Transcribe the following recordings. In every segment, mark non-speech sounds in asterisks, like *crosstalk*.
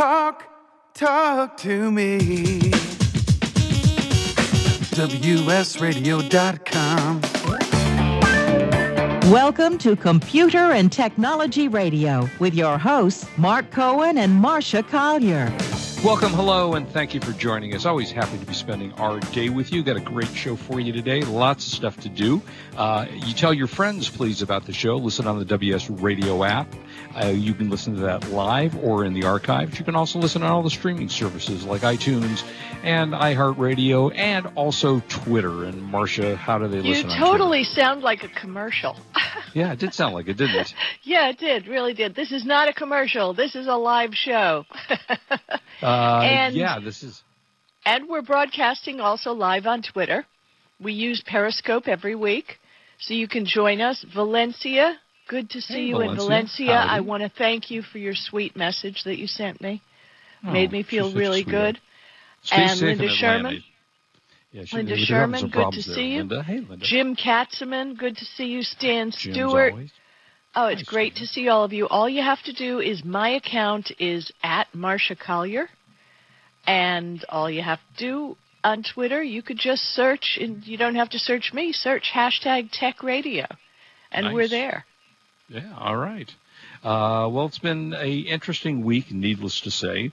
Talk, talk to me. WSRadio.com. Welcome to Computer and Technology Radio with your hosts, Mark Cohen and Marsha Collier. Welcome, hello, and thank you for joining us. Always happy to be spending our day with you. Got a great show for you today. Lots of stuff to do. Uh, you tell your friends, please, about the show. Listen on the WS Radio app. Uh, you can listen to that live or in the archives. You can also listen on all the streaming services like iTunes and iHeartRadio and also Twitter. And Marsha, how do they you listen? You totally sound like a commercial. *laughs* yeah, it did sound like it, didn't it? *laughs* yeah, it did. Really did. This is not a commercial. This is a live show. *laughs* uh, and, yeah, this is. And we're broadcasting also live on Twitter. We use Periscope every week, so you can join us. Valencia, good to see hey, you Valencia. in Valencia. Howdy. I want to thank you for your sweet message that you sent me. Oh, Made me feel really good. And Linda in Sherman. Yeah, she, Linda Sherman, good to there. see you. Linda. Hey, Linda. Jim Katzeman, good to see you. Stan Jim's Stewart. Always. Oh, it's nice great to see all of you. All you have to do is my account is at Marsha Collier, and all you have to do on Twitter, you could just search, and you don't have to search me. Search hashtag Tech Radio, and nice. we're there. Yeah, all right. Uh, well, it's been a interesting week, needless to say.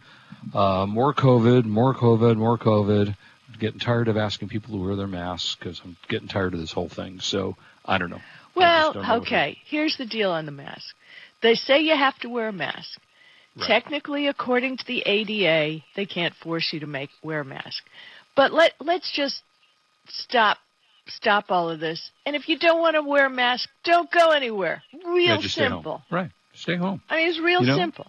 Uh, more COVID, more COVID, more COVID. I'm getting tired of asking people to wear their masks because I'm getting tired of this whole thing. So I don't know. Well, don't know okay. Here's the deal on the mask. They say you have to wear a mask. Right. Technically, according to the ADA, they can't force you to make wear a mask. But let let's just stop stop all of this. And if you don't want to wear a mask, don't go anywhere. Real yeah, simple. Right. Stay home. I mean, it's real You know, simple.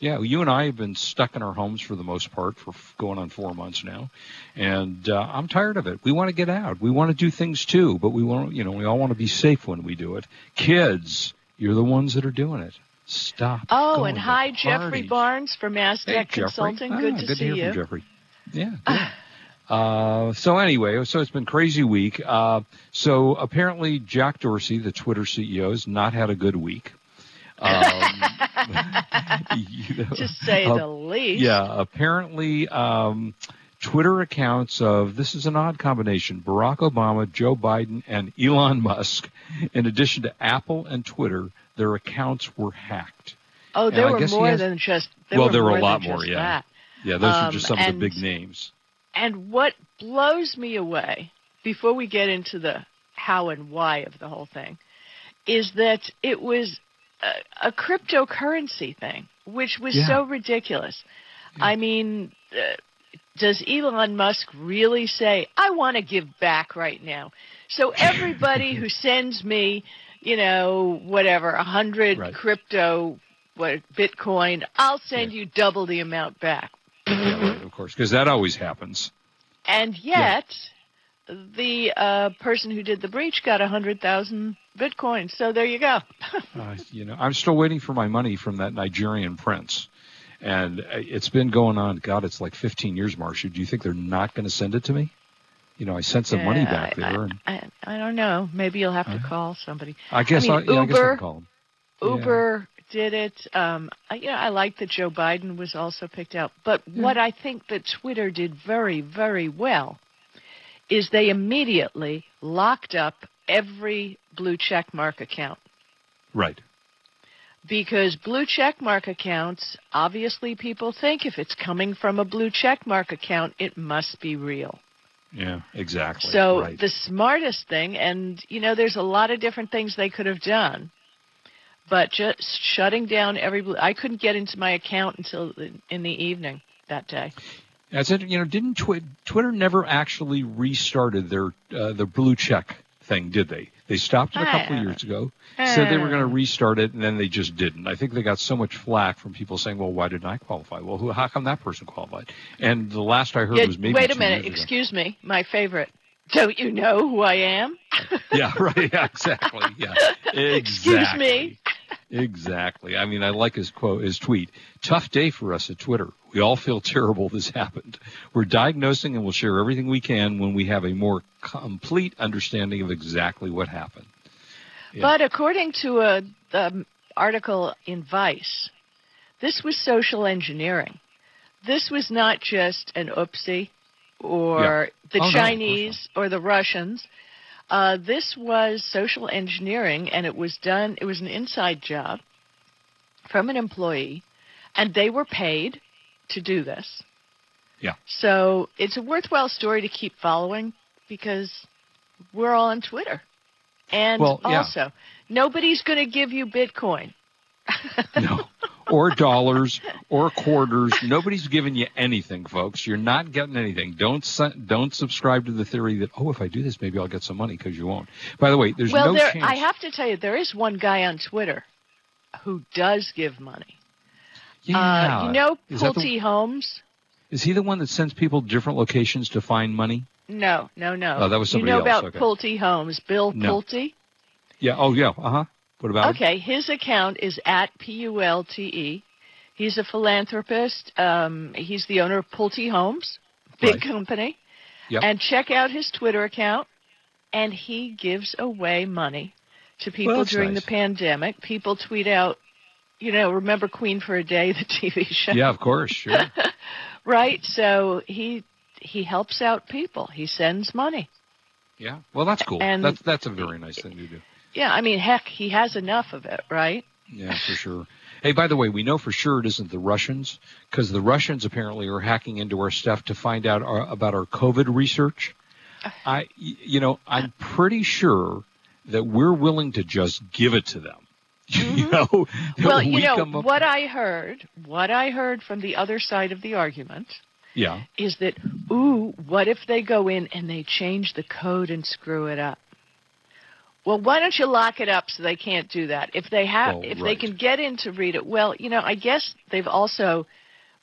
Yeah, you and I have been stuck in our homes for the most part for going on four months now, and uh, I'm tired of it. We want to get out. We want to do things too, but we want, you know, we all want to be safe when we do it. Kids, you're the ones that are doing it. Stop. Oh, and hi, Jeffrey. Barnes from Mass Hey, Tech Jeffrey. Consulting. Ah, Good to good see to hear you. from Jeffrey. Yeah. *sighs* Good. Uh, so anyway, so it's been crazy week. Uh, so apparently Jack Dorsey, the Twitter CEO, has not had a good week. *laughs* Um, you *laughs* know, to say uh, the least. yeah, apparently um, Twitter accounts of this is an odd combination: Barack Obama, Joe Biden, and Elon Musk. In addition to Apple and Twitter, their accounts were hacked. Oh, there were more has- than just. There well, there were a lot more. Yeah, that. yeah, those are Um, just some of the big names. And what blows me away, before we get into the how and why of the whole thing, is that it was a, a cryptocurrency thing, which was Yeah. so ridiculous. I mean, uh, does Elon Musk really say, I want to give back right now? So *laughs* everybody who sends me, you know, whatever, a hundred Right. crypto, what, Bitcoin, I'll send you double the amount back. Yeah, course, because that always happens. And yet, the uh, person who did the breach got a hundred thousand bitcoins. So there you go. *laughs* Uh, you know, I'm still waiting for my money from that Nigerian prince, and uh, it's been going on. God, it's like 15 years, Marsha. Do you think they're not going to send it to me? You know, I sent some money Yeah, back I, there, and I, I, I don't know. Maybe you'll have to call somebody. I guess mean, I, yeah, I guess Uber- I'll call them. Yeah. Uber did it. Um, I, you know, I like that Joe Biden was also picked out. But what I think that Twitter did very, very well is they immediately locked up every blue check mark account. Right. because blue check mark accounts obviously people think if it's coming from a blue check mark account it must be real Yeah. Exactly. so right. the smartest thing and you know there's a lot of different things they could have done but just shutting down every blue i couldn't get into my account until in the evening that day That's it. You know, didn't Twi- Twitter never actually restarted their uh, the blue check thing, did they? They stopped it a couple of years ago. Said they were going to restart it, and then they just didn't. I think they got so much flack from people saying, "Well, why didn't I qualify? Well, who, how come that person qualified?" And the last I heard Yeah, was maybe wait a minute excuse me my favorite don't you know who i am Yeah, *laughs* right. Yeah, exactly. Yeah, exactly. *laughs* Excuse me. Exactly. I mean, I like his quote, his tweet. Tough day for us at Twitter. We all feel *laughs* terrible this happened. We're diagnosing and we'll share everything we can when we have a more complete understanding of exactly what happened. Yeah. But according to a um, article in Vice, this was social engineering. this was not just an oopsie or the Oh, no, Chinese or the Russians. Uh, this was social engineering, and it was done. It was an inside job from an employee, and they were paid to do this. Yeah. So it's a worthwhile story to keep following because we're all on Twitter, and Well, yeah. also nobody's going to give you Bitcoin. *laughs* no. Or dollars or quarters. Nobody's giving you anything, folks. You're not getting anything. Don't don't subscribe to the theory that oh, if I do this, maybe I'll get some money because you won't. By the way, there's well, no there, chance. I have to tell you, there is one guy on Twitter who does give money. yeah. Uh, you know is, that the- Pulte Homes? is he the one that sends people to different locations to find money? No, no, no. Oh, that was somebody else. You know else, about okay. Pulte Homes, Bill No. Pulte? Yeah. Oh, yeah. Uh huh. What about? him? Okay, his account is at P U L T E. He's a philanthropist. Um, he's the owner of Pulte Homes, big Right. company. Yep. And check out his Twitter account, and he gives away money to people that's during nice. the pandemic. People tweet out, you know, remember Queen for a Day, *laughs* the TV show, Yeah, of course. Sure. *laughs* right? So he he helps out people. He sends money. yeah. Well, that's cool. And- that's that's a very nice thing to do. Yeah, I mean, heck, he has enough of it, right? Yeah, for sure. Hey, by the way, we know for sure it isn't the Russians because the Russians apparently are hacking into our stuff to find out our, about our COVID research. I, y- you know, I'm pretty sure that we're willing to just give it to them. *laughs* *laughs* you know, Mm-hmm. Well, you we know what I heard. What I heard from the other side of the argument yeah, is that, ooh, what if they go in and they change the code and screw it up? Well, why don't you lock it up so they can't do that? If they have, Well, if they can get in to read it, well, you know, I guess they've also.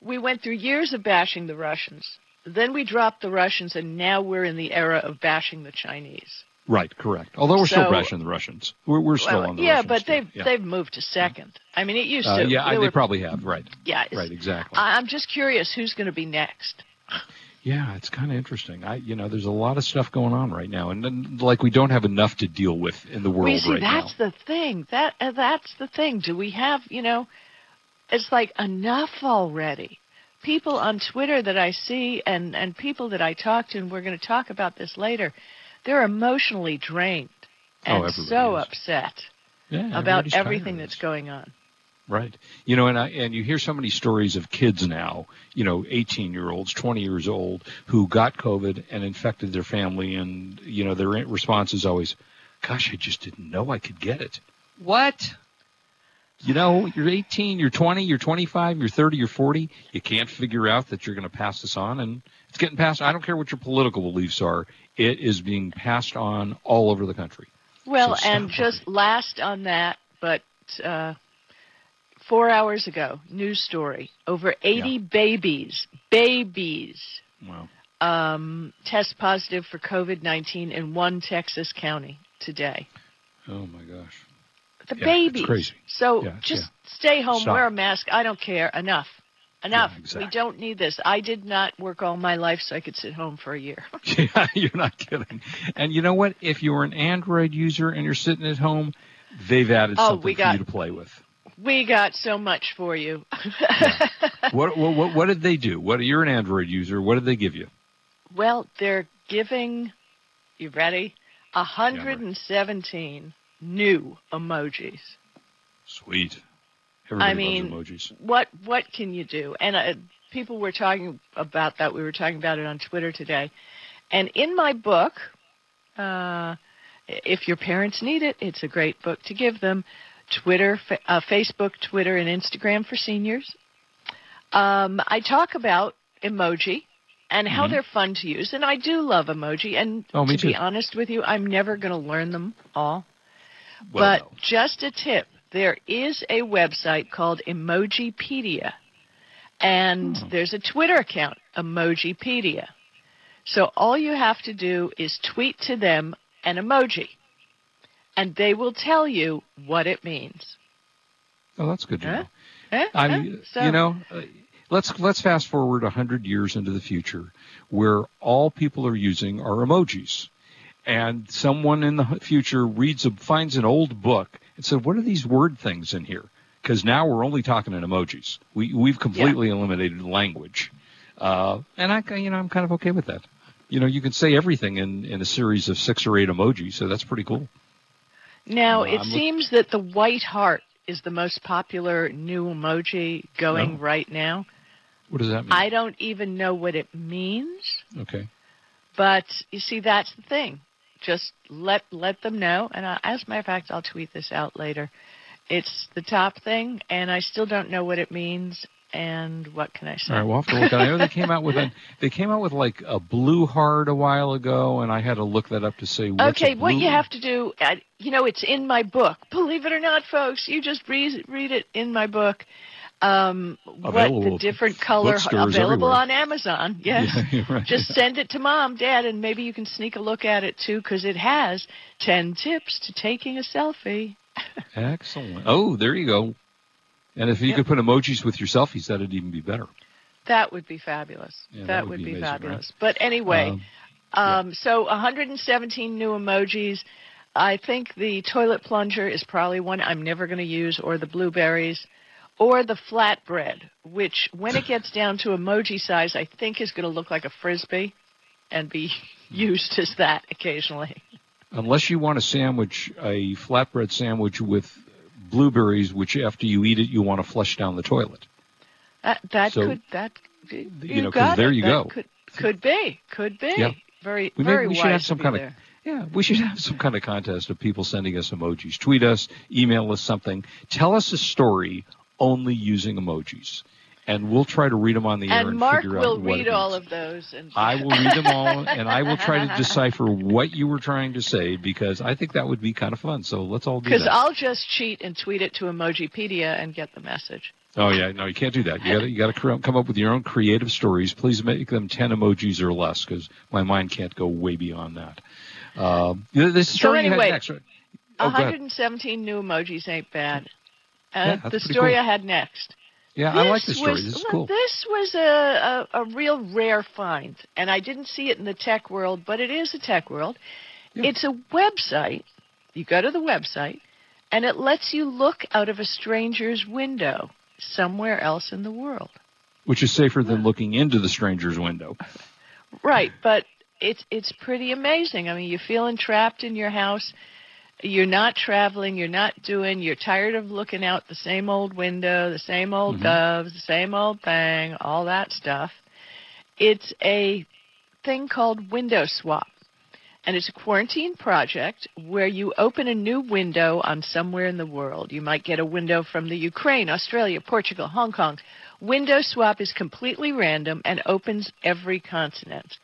We went through years of bashing the Russians. Then we dropped the Russians, and now we're in the era of bashing the Chinese. right, correct. Although we're still bashing the Russians, we're, we're still Well, on the yeah, Russians but they've yeah. they've moved to second. I mean, it used Uh, to. yeah, I, there they probably have. Right, Yeah, right, exactly. I- I'm just curious who's going to be next. Yeah, it's kind of interesting. I, you know, there's a lot of stuff going on right now, and then, like we don't have enough to deal with in the world see right that's now. the thing. That uh, that's the thing. Do we have, you know, it's like enough already. People on Twitter that I see and and people that I talk to and we're going to talk about this later. They're emotionally drained Oh, and everybody so is. upset Yeah, about everything that's going on. Right. You know, and I, and you hear so many stories of kids now, you know, 18 year olds, 20 years old, who got COVID and infected their family, and you know, their response is always, "Gosh, I just didn't know I could get it." What? You know, you're 18, you're 20, you're 25, you're 30, you're 40. You can't figure out that you're going to pass this on, and it's getting passed. I don't care what your political beliefs are; it is being passed on all over the country. Well, So and just last on that, but uh, four hours ago, news story: over 80 Yeah. babies, babies, Wow. um, test positive for COVID-19 in one Texas county today. Oh my gosh. The Yeah, it's babies. crazy. So Yeah, just stay home, Stop. wear a mask. I don't care. Enough. Enough. Yeah, exactly. We don't need this. I did not work all my life so I could sit home for a year. *laughs* Yeah, you're not kidding. And you know what? If you're an Android user and you're sitting at home, they've added Oh, something for you to play with. We got so much for you. *laughs* What, what what what did they do? What you're an Android user? What did they give you? Well, they're giving, you ready? 117 new emojis. Sweet. Everybody I mean, emojis. What what can you do? And uh, people were talking about that. We were talking about it on Twitter today. And in my book, uh, if your parents need it, it's a great book to give them. Twitter, fa- uh, Facebook, Twitter, and Instagram for seniors. Um, I talk about emoji and how Mhm. they're fun to use, and I do love emoji. And Oh, to be honest with you, I'm never going to learn them all. Well, but no. just a tip there is a website called Emojipedia, and Hmm. there's a Twitter account, Emojipedia. So all you have to do is tweet to them an emoji, and they will tell you what it means. oh, that's good to Huh? know. Eh? I Huh? So- you know, uh, let's let's fast forward hundred years into the future, where all people are using are emojis, and someone in the future reads a, finds an old book and said, "What are these word things in here?" because now we're only talking in emojis. We we've completely eliminated language, uh, and I you know I'm kind of okay with that. You know, you can say everything in in a series of six or eight emojis, so that's pretty cool. Now, it I'm seems that the white heart is the most popular new emoji going No. right now. What does that mean? I don't even know what it means, okay. but you see, that's the thing. Just let let them know. And I, as a matter of fact, I'll tweet this out later. It's the top thing, and I still don't know what it means. And what can I say? All right, we'll have to look. I know they came out with a *laughs* they came out with like a blue heart a while ago, and I had to look that up to say. Okay, what you have to do, uh, you know, it's in my book. Believe it or not, folks, you just read, read it in my book. Um, what Available the different color available everywhere. on Amazon? *laughs* Yes. Yeah, right. just send it to mom, dad, and maybe you can sneak a look at it too, because it has ten tips to taking a selfie. *laughs* Excellent. Oh, there you go. And if you Yep. could put emojis with your selfies, that'd even be better. That would be fabulous. Yeah, that that, would would be amazing, right? fabulous. But anyway, Um, Um, So 117 new emojis. I think the toilet plunger is probably one I'm never going to use, or the blueberries, or the flatbread, which when it gets down to emoji size, I think is going to look like a frisbee and be used as that occasionally. unless you want a sandwich, a flatbread sandwich with blueberries, which after you eat it, you want to flush down the toilet. That, that So, could that you, you know, 'cause got there it. you That go. Could could be could be Yeah. very We, very we should have some kind there. of yeah. We should have some kind of contest of people sending us emojis. Tweet us, email us something. Tell us a story only using emojis, and we'll try to read them on the air And and Mark figure will out what read all of those. And I *laughs* will read them all, and I will try to decipher what you were trying to say because I think that would be kind of fun. So let's all do that. Because. I'll just cheat and tweet it to Emojipedia and get the message. Oh yeah, no, you can't do that. You got to you got to come up with your own creative stories. Please make them ten emojis or less, because my mind can't go way beyond that. Um, the, the story you anyway, had next. right? Oh, 117 new emojis ain't bad. Yeah, Uh, that's the story cool. I had next. Yeah, I like This this story. was- This is cool. This was a, a, a real rare find, and I didn't see it in the tech world, but it is a tech world. Yeah. It's a website. You go to the website, and it lets you look out of a stranger's window somewhere else in the world. Which is safer than looking into the stranger's window. Right, but it's it's pretty amazing. I mean, you're feeling trapped in your house. You're not traveling. You're not doing. You're tired of looking out the same old window, the same old Mhm. doves, the same old thing, all that stuff. It's a thing called Window Swap. And it's a quarantine project where you open a new window on somewhere in the world. You might get a window from the Ukraine, Australia, Portugal, Hong Kong. Window Swap is completely random and opens every continent.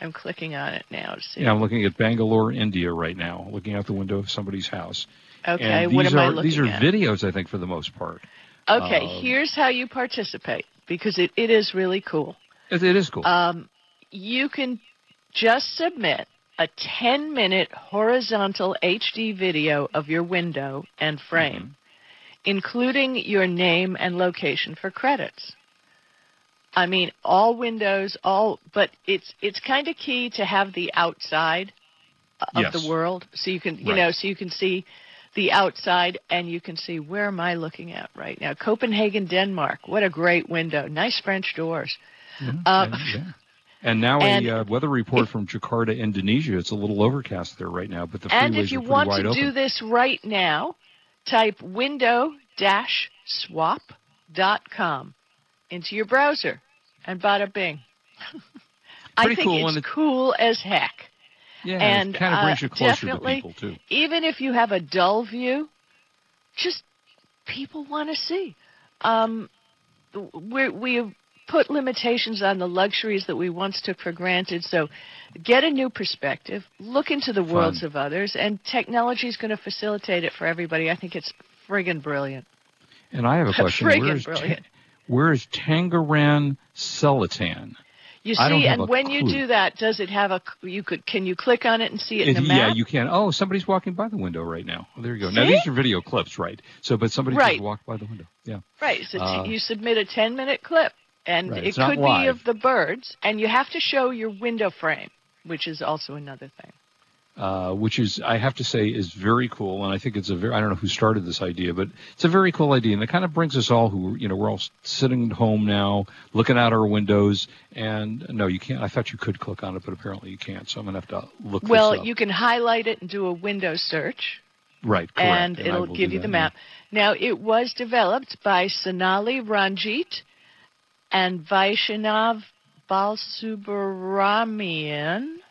I'm clicking on it now to see. Yeah, I'm looking at Bangalore, India right now, looking out the window of somebody's house. okay, what these am are I looking these are at? videos, I think, for the most part. okay, um, here's how you participate because it, it is really cool. It, it is cool. Um, you can just submit a 10 minute horizontal HD video of your window and frame, Mm-hmm. including your name and location for credits. I mean, all windows, all, but it's it's kind of key to have the outside of Yes. the world, so you can, you Right. know, so you can see the outside and you can see where am I looking at right now? Copenhagen, Denmark. What a great window! Nice French doors. Mhm. um, and, yeah. And now and a uh, weather report from Jakarta, Indonesia. It's a little overcast there right now, but the freeways And if you want to open. do this right now, type window-swap.com into your browser and bada bing. I think cool it's cool as heck. yeah, and, it kind of brings uh, you closer definitely- to people too. Even if you have a dull view, just people want to see. Um, we we put limitations on the luxuries that we once took for granted. So, get a new perspective, look into the worlds of others, and technology is going to facilitate it for everybody. I think it's friggin' brilliant. And I have a *laughs* question. Friggin' Where's, brilliant. Where's Tangerang Selatan? You see, and when you do that, does it have a? You could can you click on it and see it in the the yeah, you can. Oh, somebody's walking by the window right now. Oh, there you go. Now these are video clips, right? So, but somebody Right. just walked by the window. Yeah. Right. So Uh, you submit a 10 minute clip, and Right, it could be of the birds, and you have to show your window frame, which is also another thing. Uh, which is, I have to say, is very cool. And I think it's a very, I don't know who started this idea, but it's a very cool idea. And it kind of brings us all who, you know, we're all sitting at home now, looking out our windows. And no, you can't. I thought you could click on it, but apparently you can't. So I'm going to have to look Well, you can highlight it and do a window search. Right, correct. And, and it'll give you the map. Now, it was developed by Sonali Ranjit and Vaishnav Balasubramaniam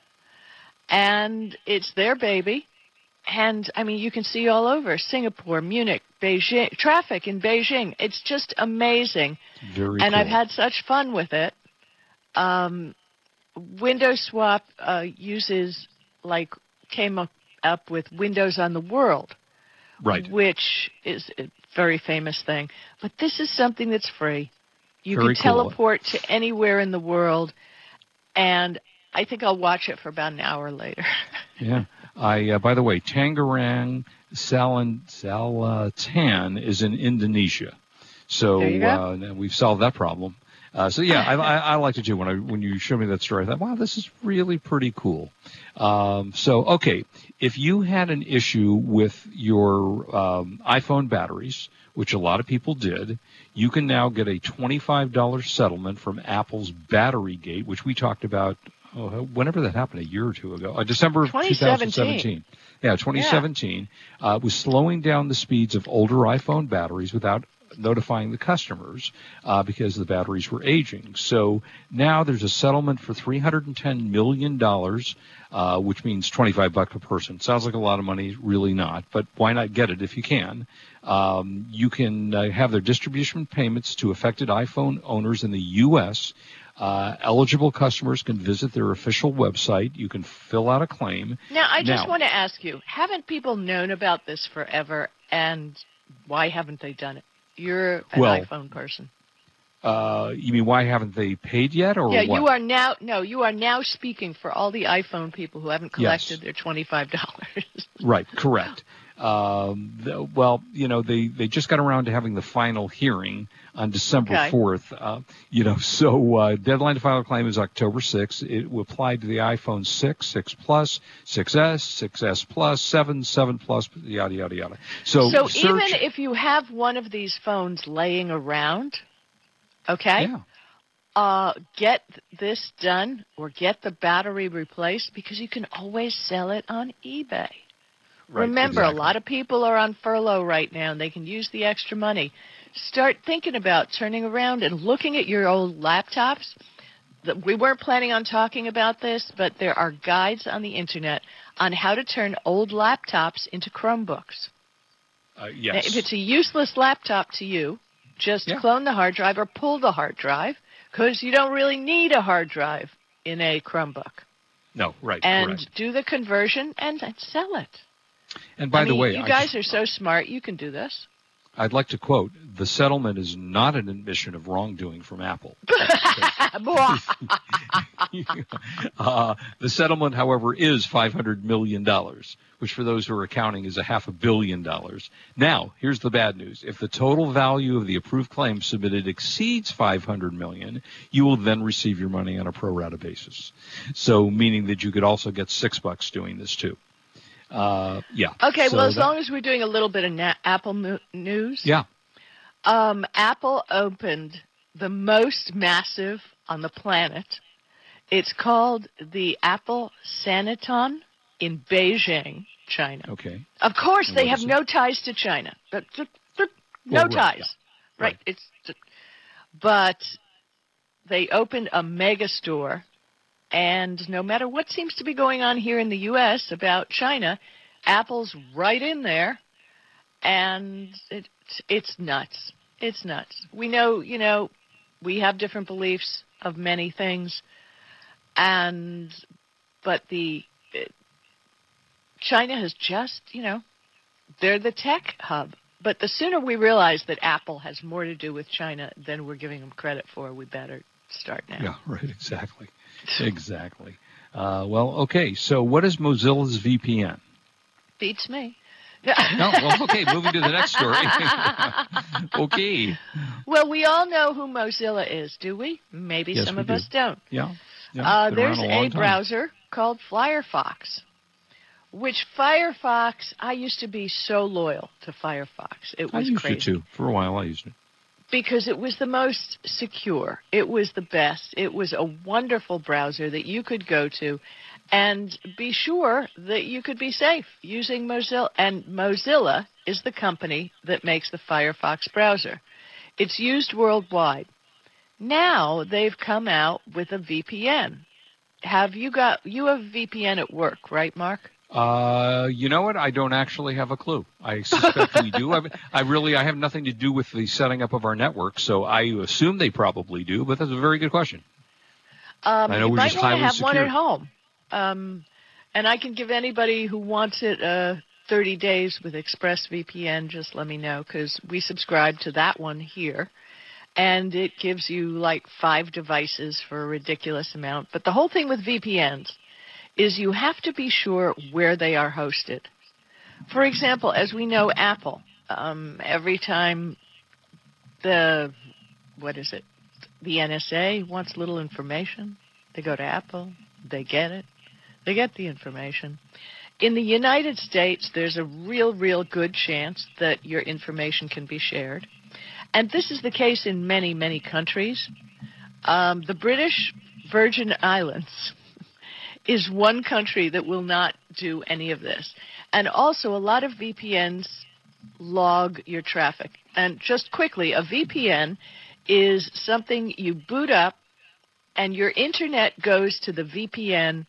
and it's their baby. And I mean, you can see all over Singapore, Munich, Beijing, traffic in Beijing. It's just amazing. Very and cool. I've had such fun with it. Um, Windows Swap uh, uses like came up, up with Windows on the World, right? Which is a very famous thing. But this is something that's free. You very can teleport cool. to anywhere in the world, and I think I'll watch it for about an hour later. *laughs* yeah. I uh, by the way, Tangerang Salan Selatan is in Indonesia, so uh, we've solved that problem. Uh, so yeah, I, I, I liked it too when I when you showed me that story. I thought, wow, this is really pretty cool. Um, so okay, if you had an issue with your um, iPhone batteries, which a lot of people did, you can now get a twenty-five dollars settlement from Apple's Battery Gate, which we talked about oh, whenever that happened, a year or two ago, uh, December 2017. 2017. Yeah, 2017 yeah. Uh, was slowing down the speeds of older iPhone batteries without notifying the customers uh, because the batteries were aging. So now there's a settlement for 310 million dollars, uh, which means 25 bucks per person. Sounds like a lot of money, really not, but why not get it if you can? Um, you can uh, have their distribution payments to affected iPhone owners in the U.S. Uh, eligible customers can visit their official website. You can fill out a claim. Now, I just now, want to ask you: Haven't people known about this forever, and why haven't they done it? You're an well, iPhone person. Uh, you mean why haven't they paid yet, or yeah? What? You are now no, you are now speaking for all the iPhone people who haven't collected yes. their twenty-five dollars. right, correct. Um, the, well, you know, they, they just got around to having the final hearing on December okay. 4th. Uh, you know, *laughs* so uh, deadline to file a claim is October 6th. It will apply to the iPhone 6, 6 Plus, 6S, 6S Plus, 7, 7 Plus, yada, yada, yada. So, so search, even if you have one of these phones laying around, okay? Yeah. Uh, get this done or get the battery replaced because you can always sell it on eBay. Right, Remember, exactly. a lot of people are on furlough right now and they can use the extra money. Start thinking about turning around and looking at your old laptops. We weren't planning on talking about this, but there are guides on the internet on how to turn old laptops into Chromebooks. Uh, yes. Now, if it's a useless laptop to you, just yeah. clone the hard drive or pull the hard drive because you don't really need a hard drive in a Chromebook. No, right. And do the conversion and sell it. And by I the mean, way, you guys are so smart. You can do this. I'd like to quote: "The settlement is not an admission of wrongdoing from Apple." *laughs* *laughs* uh, the settlement, however, is five hundred million dollars, which, for those who are accounting, is a half a billion dollars. Now, here's the bad news: if the total value of the approved claim submitted exceeds 500 million, you will then receive your money on a pro rata basis. So, meaning that you could also get six bucks doing this too. Uh, yeah. Okay, so well, as that, long as we're doing a little bit of na- Apple mo- news. Yeah. Um, Apple opened the most massive on the planet. It's called the Apple Sanlitun in Beijing, China. Okay. Of course, And they have it? no ties to China. No Well, right, ties. yeah. Right. Right. It's but they opened a mega store and no matter what seems to be going on here in the US about China, Apple's right in there and it, it's nuts. It's nuts. We know, you know, we have different beliefs of many things and but the China has just, you know, they're the tech hub. But the sooner we realize that Apple has more to do with China than we're giving them credit for, we better start now. Yeah. Right. Exactly. *laughs* exactly. Uh, well, okay. So, what is Mozilla's VPN? Beats me. No. Well, okay. Moving to the next story. *laughs* okay. Well, we all know who Mozilla is, do we? Maybe Yes, some we of do. us don't. Yeah. yeah Uh, there's a, a browser called Firefox, Which Firefox, I used to be so loyal to Firefox. It was I used crazy it too. For a while, I used it. Because it was the most secure. It was the best. It was a wonderful browser that you could go to and be sure that you could be safe using Mozilla. And Mozilla is the company that makes the Firefox browser. It's used worldwide. Now they've come out with a VPN. Have you got you have VPN at work, right, Mark? Uh, you know what? I don't actually have a clue. I suspect we do. I, I really, I have nothing to do with the setting up of our network, so I assume they probably do. But that's a very good question. Um, I know we're just highly have one secure. at home. Um, and I can give anybody who wants it uh, 30 days with ExpressVPN. Just let me know because we subscribe to that one here, and it gives you like five devices for a ridiculous amount. But the whole thing with VPNs is you have to be sure where they are hosted. For example, as we know, Apple. Um, every time the what is it? The NSA wants little information. They go to Apple. They get it. They get the information. In the United States, there's a real, real good chance that your information can be shared. And this is the case in many, many countries. Um, the British Virgin Islands is one country that will not do any of this. And also, a lot of VPNs log your traffic. And just quickly, a VPN is something you boot up and your internet goes to the VPN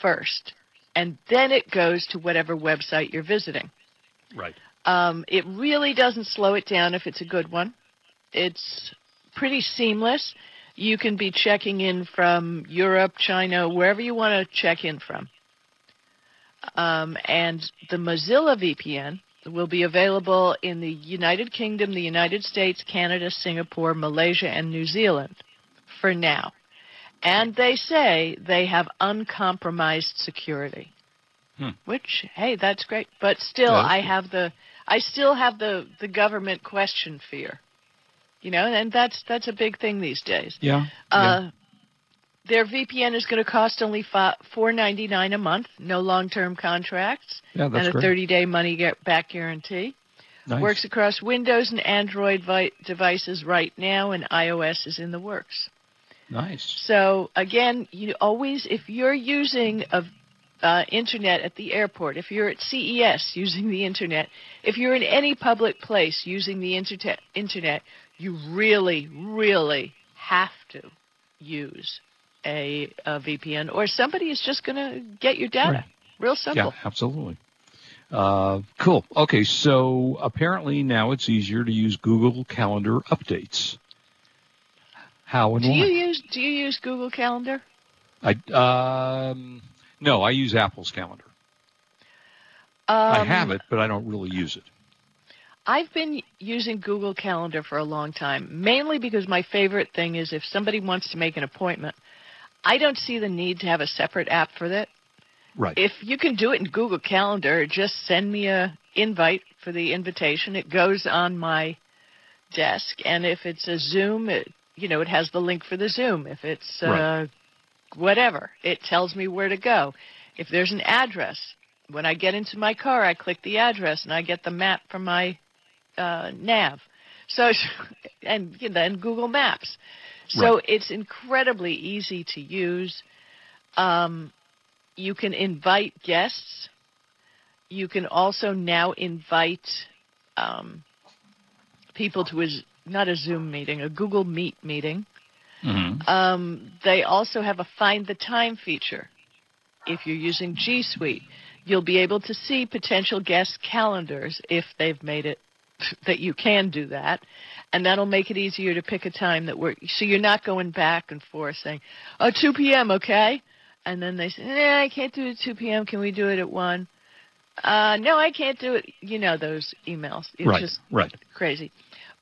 first, and then it goes to whatever website you're visiting. Right. Um, it really doesn't slow it down if it's a good one. It's pretty seamless. You can be checking in from Europe, China, wherever you want to check in from. Um, and the Mozilla VPN will be available in the United Kingdom, the United States, Canada, Singapore, Malaysia, and New Zealand for now. And they say they have uncompromised security. Hmm. Which, hey, that's great. But still, Yeah, I have the, I still have the the government question fear. You know, and that's that's a big thing these days. Yeah. Uh, their VPN is going to cost only four ninety nine a month, no long term contracts, yeah. And a thirty day money get back guarantee. Nice. Works across Windows and Android vi- devices right now, and iOS is in the works. Nice. So again, you always if you're using a uh, internet at the airport, if you're at CES using the internet, if you're in any public place using the internet, internet, you really, really have to use a, a VPN, or somebody is just going to get your data. Right. Real simple. Yeah, absolutely. Uh, cool. Okay, so apparently now it's easier to use Google Calendar updates. How and Do why? you use Do you use Google Calendar? I um, no, I use Apple's calendar. Um, I have it, but I don't really use it. I've been using Google Calendar for a long time, mainly because my favorite thing is if somebody wants to make an appointment, I don't see the need to have a separate app for that. Right. If you can do it in Google Calendar, just send me a invite for the invitation. It goes on my desk, and if it's a Zoom, it you know it has the link for the Zoom. If it's uh, Right. whatever, it tells me where to go. If there's an address, when I get into my car, I click the address and I get the map from my uh, nav. So, *laughs* and then Google Maps. So Right. it's incredibly easy to use. Um, you can invite guests. You can also now invite um, people to a not a Zoom meeting, a Google Meet meeting. Mhm. Um, they also have a find the time feature. If you're using G Suite, you'll be able to see potential guest calendars if they've made it that you can do that. And that'll make it easier to pick a time that works. So you're not going back and forth saying, oh, 2 p.m., okay? And then they say, nah, I can't do it at 2 p.m. Can we do it at 1? Uh, no, I can't do it. You know those emails. It's Right. just Right. crazy.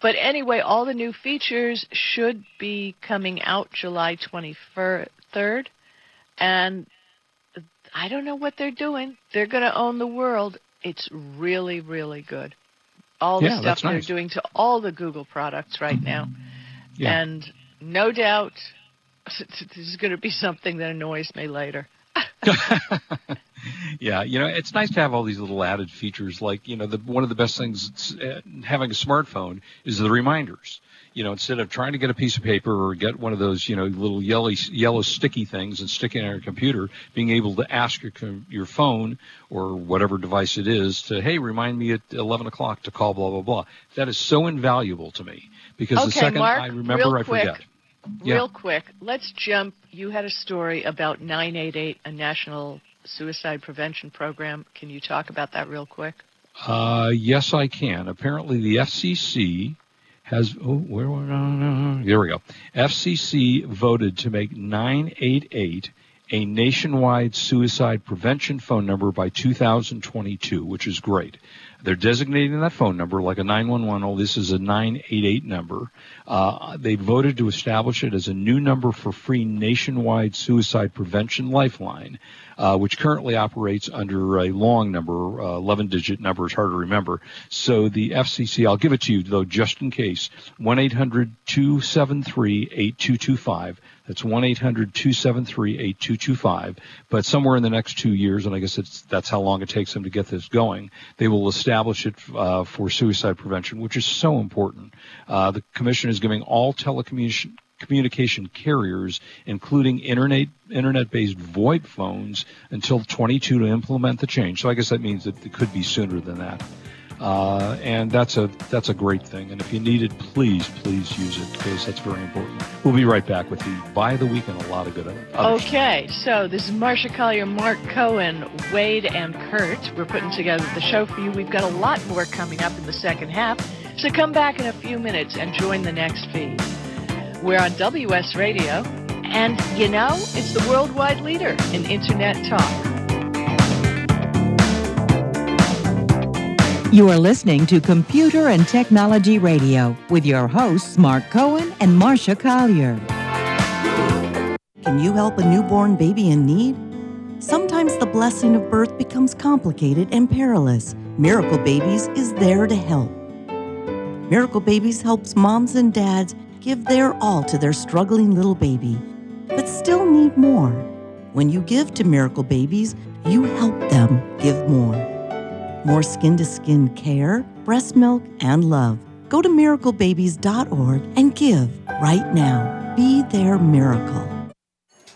But anyway, all the new features should be coming out July 23rd. And I don't know what they're doing. They're going to own the world. It's really, really good. All the Yeah, stuff they're nice. doing to all the Google products right now. Yeah. And no doubt *laughs* this is going to be something that annoys me later. *laughs* yeah, you know, it's nice to have all these little added features. Like, you know, the, one of the best things uh, having a smartphone is the reminders. You know, instead of trying to get a piece of paper or get one of those, you know, little yellow, yellow sticky things and stick it on your computer, being able to ask your your phone or whatever device it is to, hey, remind me at 11 o'clock to call blah blah blah. That is so invaluable to me because okay, the second Mark, I remember, I quick, forget. Yeah. Real quick, let's jump. You had a story about 988, a national suicide prevention program. Can you talk about that real quick? Uh, yes, I can. Apparently, the FCC has. Oh, where? There we go. FCC voted to make 988 a nationwide suicide prevention phone number by 2022, which is great. They're designating that phone number like a 911. Oh, this is a 988 number. Uh, they voted to establish it as a new number for free nationwide suicide prevention lifeline, uh, which currently operates under a long number, uh, 11 digit number. It's hard to remember. So the FCC, I'll give it to you though, just in case, 1 800 273 8225. That's 1-800-273-8225. But somewhere in the next two years, and I guess it's, that's how long it takes them to get this going, they will establish it uh, for suicide prevention, which is so important. Uh, the commission is giving all telecommunication communication carriers, including internet internet-based VoIP phones, until 22 to implement the change. So I guess that means that it could be sooner than that. Uh, and that's a that's a great thing. And if you need it, please please use it because that's very important. We'll be right back with the by the week and a lot of good. Okay, so this is Marsha Collier, Mark Cohen, Wade, and Kurt. We're putting together the show for you. We've got a lot more coming up in the second half, so come back in a few minutes and join the next feed. We're on WS Radio, and you know it's the worldwide leader in internet talk. You are listening to Computer and Technology Radio with your hosts, Mark Cohen and Marsha Collier. Can you help a newborn baby in need? Sometimes the blessing of birth becomes complicated and perilous. Miracle Babies is there to help. Miracle Babies helps moms and dads give their all to their struggling little baby, but still need more. When you give to Miracle Babies, you help them give more more skin to skin care, breast milk, and love. Go to miraclebabies.org and give right now. Be their miracle.